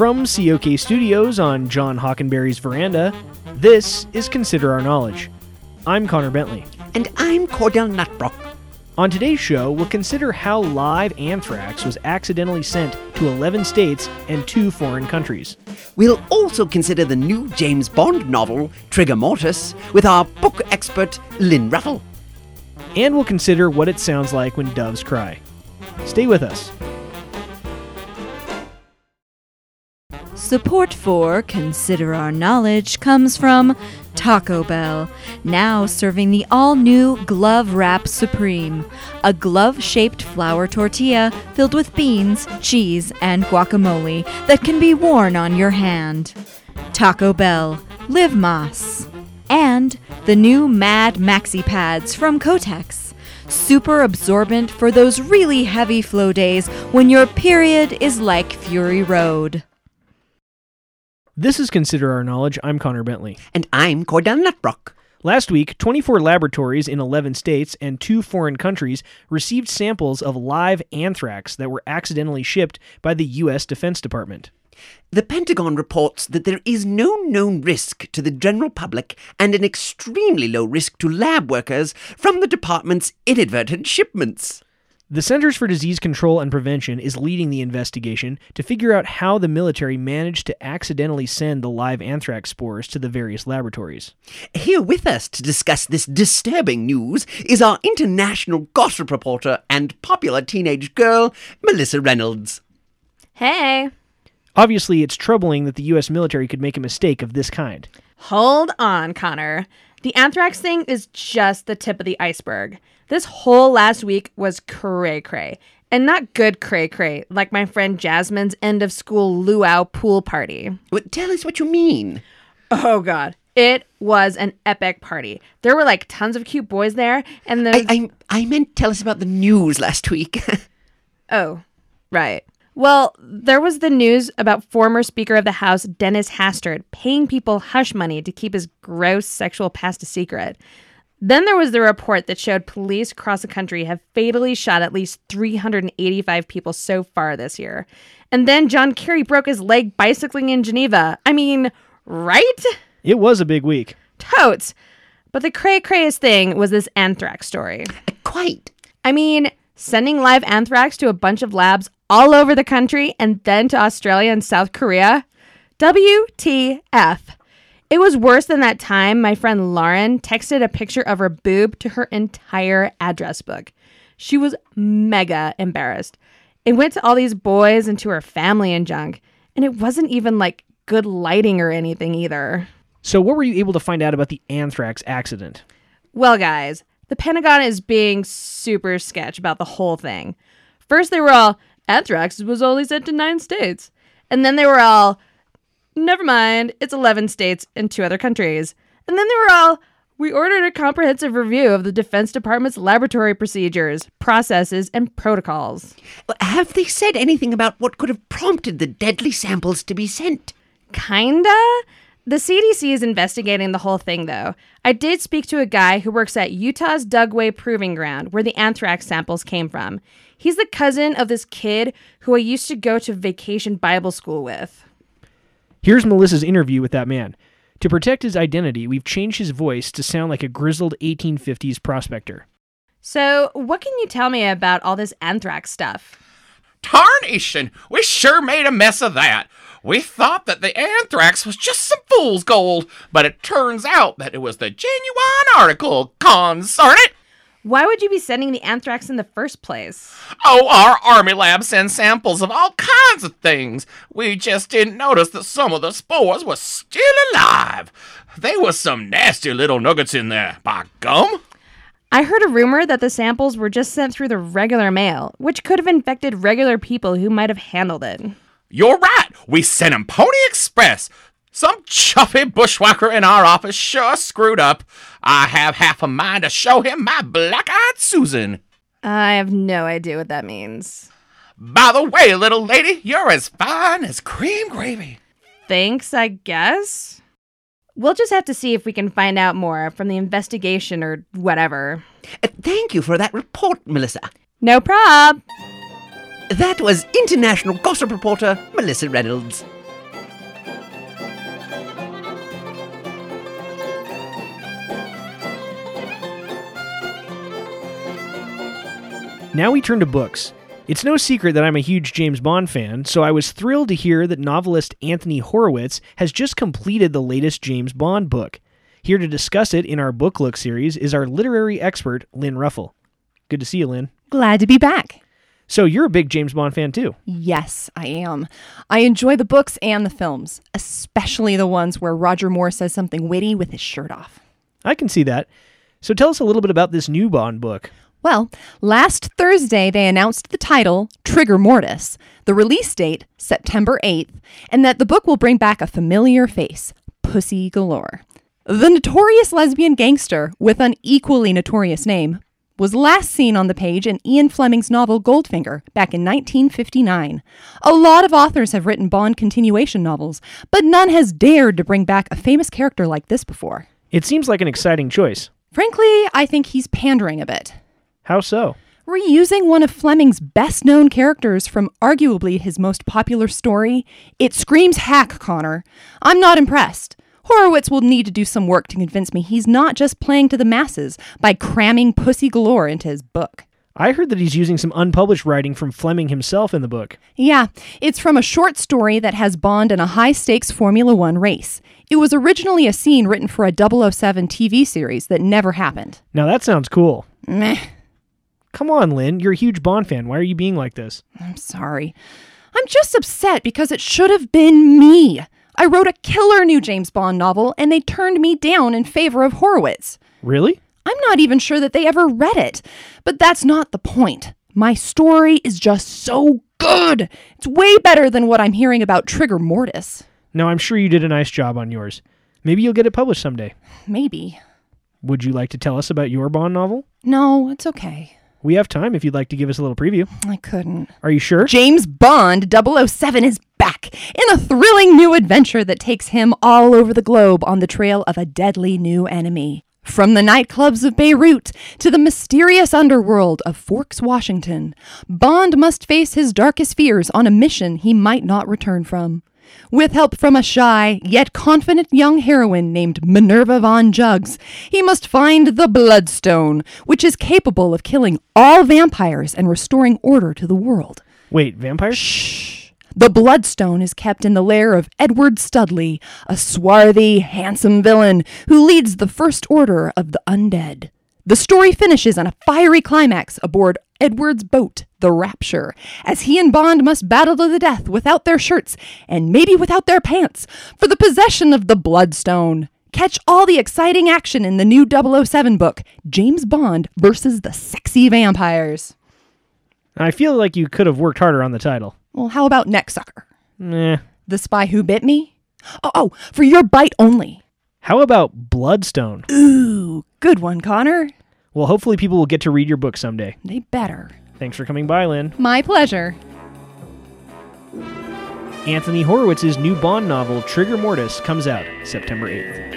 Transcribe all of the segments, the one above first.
From COK Studios on John Hockenberry's veranda, this is Consider Our Knowledge. I'm Connor Bentley. And I'm Cordell Nutbrock. On today's show, we'll consider how live anthrax was accidentally sent to 11 states and two foreign countries. We'll also consider the new James Bond novel, Trigger Mortis, with our book expert, Lynn Ruffle. And we'll consider what it sounds like when doves cry. Stay with us. Support for Consider Our Knowledge comes from Taco Bell, now serving the all new Glove Wrap Supreme, a glove shaped flour tortilla filled with beans, cheese, and guacamole that can be worn on your hand. Taco Bell, live Más. And the new Mad Maxi Pads from Kotex. Super absorbent for those really heavy flow days when your period is like Fury Road. This is Consider Our Knowledge. I'm Connor Bentley. And I'm Cordell Nutbrock. Last week, 24 laboratories in 11 states and two foreign countries received samples of live anthrax that were accidentally shipped by the U.S. Defense Department. The Pentagon reports that there is no known risk to the general public and an extremely low risk to lab workers from the department's inadvertent shipments. The Centers for Disease Control and Prevention is leading the investigation to figure out how the military managed to accidentally send the live anthrax spores to the various laboratories. Here with us to discuss this disturbing news is our international gossip reporter and popular teenage girl, Melissa Reynolds. Hey. Obviously, it's troubling that the U.S. military could make a mistake of this kind. Hold on, Connor. The anthrax thing is just the tip of the iceberg. This whole last week was cray cray. And not good cray cray, like my friend Jasmine's end of school luau pool party. What, tell us what you mean. Oh, God. It was an epic party. There were like tons of cute boys there, and then I, I, I meant tell us about the news last week. oh, right. Well, there was the news about former Speaker of the House Dennis Hastert paying people hush money to keep his gross sexual past a secret. Then there was the report that showed police across the country have fatally shot at least 385 people so far this year. And then John Kerry broke his leg bicycling in Geneva. I mean, right? It was a big week. Totes. But the cray crayest thing was this anthrax story. Quite. I mean, sending live anthrax to a bunch of labs all over the country and then to Australia and South Korea? WTF. It was worse than that time my friend Lauren texted a picture of her boob to her entire address book. She was mega embarrassed. It went to all these boys and to her family and junk, and it wasn't even like good lighting or anything either. So, what were you able to find out about the anthrax accident? Well, guys, the Pentagon is being super sketch about the whole thing. First, they were all, anthrax was only sent to nine states. And then they were all, Never mind, it's 11 states and two other countries. And then they were all, we ordered a comprehensive review of the Defense Department's laboratory procedures, processes, and protocols. Have they said anything about what could have prompted the deadly samples to be sent? Kinda. The CDC is investigating the whole thing, though. I did speak to a guy who works at Utah's Dugway Proving Ground, where the anthrax samples came from. He's the cousin of this kid who I used to go to vacation Bible school with. Here's Melissa's interview with that man. To protect his identity, we've changed his voice to sound like a grizzled 1850s prospector. So, what can you tell me about all this anthrax stuff? Tarnation! We sure made a mess of that. We thought that the anthrax was just some fool's gold, but it turns out that it was the genuine article, consarn it! Why would you be sending the anthrax in the first place? Oh, our army lab sends samples of all kinds of things. We just didn't notice that some of the spores were still alive. There were some nasty little nuggets in there, by gum. I heard a rumor that the samples were just sent through the regular mail, which could have infected regular people who might have handled it. You're right. We sent 'em Pony Express. Some chuffy bushwhacker in our office sure screwed up. I have half a mind to show him my black eyed Susan. I have no idea what that means. By the way, little lady, you're as fine as cream gravy. Thanks, I guess. We'll just have to see if we can find out more from the investigation or whatever. Uh, thank you for that report, Melissa. No prob. That was international gossip reporter Melissa Reynolds. Now we turn to books. It's no secret that I'm a huge James Bond fan, so I was thrilled to hear that novelist Anthony Horowitz has just completed the latest James Bond book. Here to discuss it in our Book Look series is our literary expert, Lynn Ruffle. Good to see you, Lynn. Glad to be back. So you're a big James Bond fan too. Yes, I am. I enjoy the books and the films, especially the ones where Roger Moore says something witty with his shirt off. I can see that. So tell us a little bit about this new Bond book. Well, last Thursday they announced the title, Trigger Mortis, the release date, September 8th, and that the book will bring back a familiar face, Pussy Galore. The notorious lesbian gangster with an equally notorious name was last seen on the page in Ian Fleming's novel Goldfinger back in 1959. A lot of authors have written Bond continuation novels, but none has dared to bring back a famous character like this before. It seems like an exciting choice. Frankly, I think he's pandering a bit. How so? Reusing one of Fleming's best known characters from arguably his most popular story, it screams hack, Connor. I'm not impressed. Horowitz will need to do some work to convince me he's not just playing to the masses by cramming pussy galore into his book. I heard that he's using some unpublished writing from Fleming himself in the book. Yeah, it's from a short story that has Bond in a high stakes Formula One race. It was originally a scene written for a 007 TV series that never happened. Now that sounds cool. Meh. Come on, Lynn. You're a huge Bond fan. Why are you being like this? I'm sorry. I'm just upset because it should have been me. I wrote a killer new James Bond novel and they turned me down in favor of Horowitz. Really? I'm not even sure that they ever read it. But that's not the point. My story is just so good. It's way better than what I'm hearing about Trigger Mortis. No, I'm sure you did a nice job on yours. Maybe you'll get it published someday. Maybe. Would you like to tell us about your Bond novel? No, it's okay. We have time if you'd like to give us a little preview. I couldn't. Are you sure? James Bond 007 is back in a thrilling new adventure that takes him all over the globe on the trail of a deadly new enemy. From the nightclubs of Beirut to the mysterious underworld of Forks, Washington, Bond must face his darkest fears on a mission he might not return from. With help from a shy, yet confident young heroine named Minerva Von Jugs, he must find the Bloodstone, which is capable of killing all vampires and restoring order to the world. Wait, vampires? Shh. The Bloodstone is kept in the lair of Edward Studley, a swarthy, handsome villain who leads the First Order of the Undead. The story finishes on a fiery climax aboard Edward's boat, the Rapture, as he and Bond must battle to the death without their shirts and maybe without their pants for the possession of the Bloodstone. Catch all the exciting action in the new 007 book, James Bond versus the Sexy Vampires. I feel like you could have worked harder on the title. Well, how about Necksucker? Nah. The Spy Who Bit Me? Oh, oh, for your bite only. How about Bloodstone? Ooh, good one, Connor. Well, hopefully people will get to read your book someday. They better. Thanks for coming by, Lynn. My pleasure. Anthony Horowitz's new Bond novel, Trigger Mortis, comes out September 8th.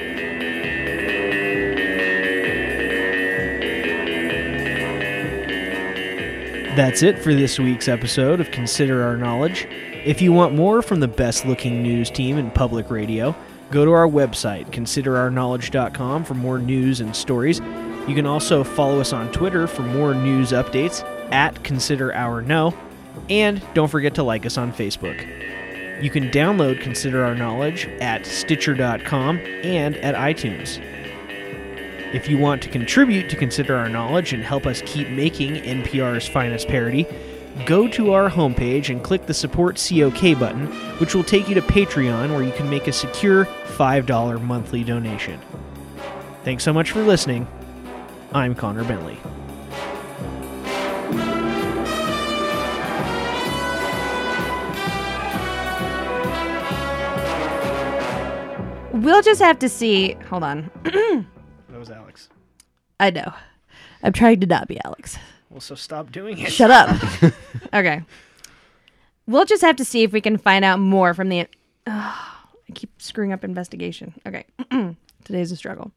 That's it for this week's episode of Consider Our Knowledge. If you want more from the best looking news team in public radio, go to our website, considerourknowledge.com, for more news and stories. You can also follow us on Twitter for more news updates at Consider Our Know. And don't forget to like us on Facebook. You can download Consider Our Knowledge at Stitcher.com and at iTunes. If you want to contribute to Consider Our Knowledge and help us keep making NPR's finest parody, go to our homepage and click the Support COK button, which will take you to Patreon where you can make a secure $5 monthly donation. Thanks so much for listening. I'm Connor Bentley. We'll just have to see. Hold on. That was Alex. I know. I'm trying to not be Alex. Well, so stop doing it. Shut up. okay. We'll just have to see if we can find out more from the. Oh, I keep screwing up investigation. Okay. Today's a struggle.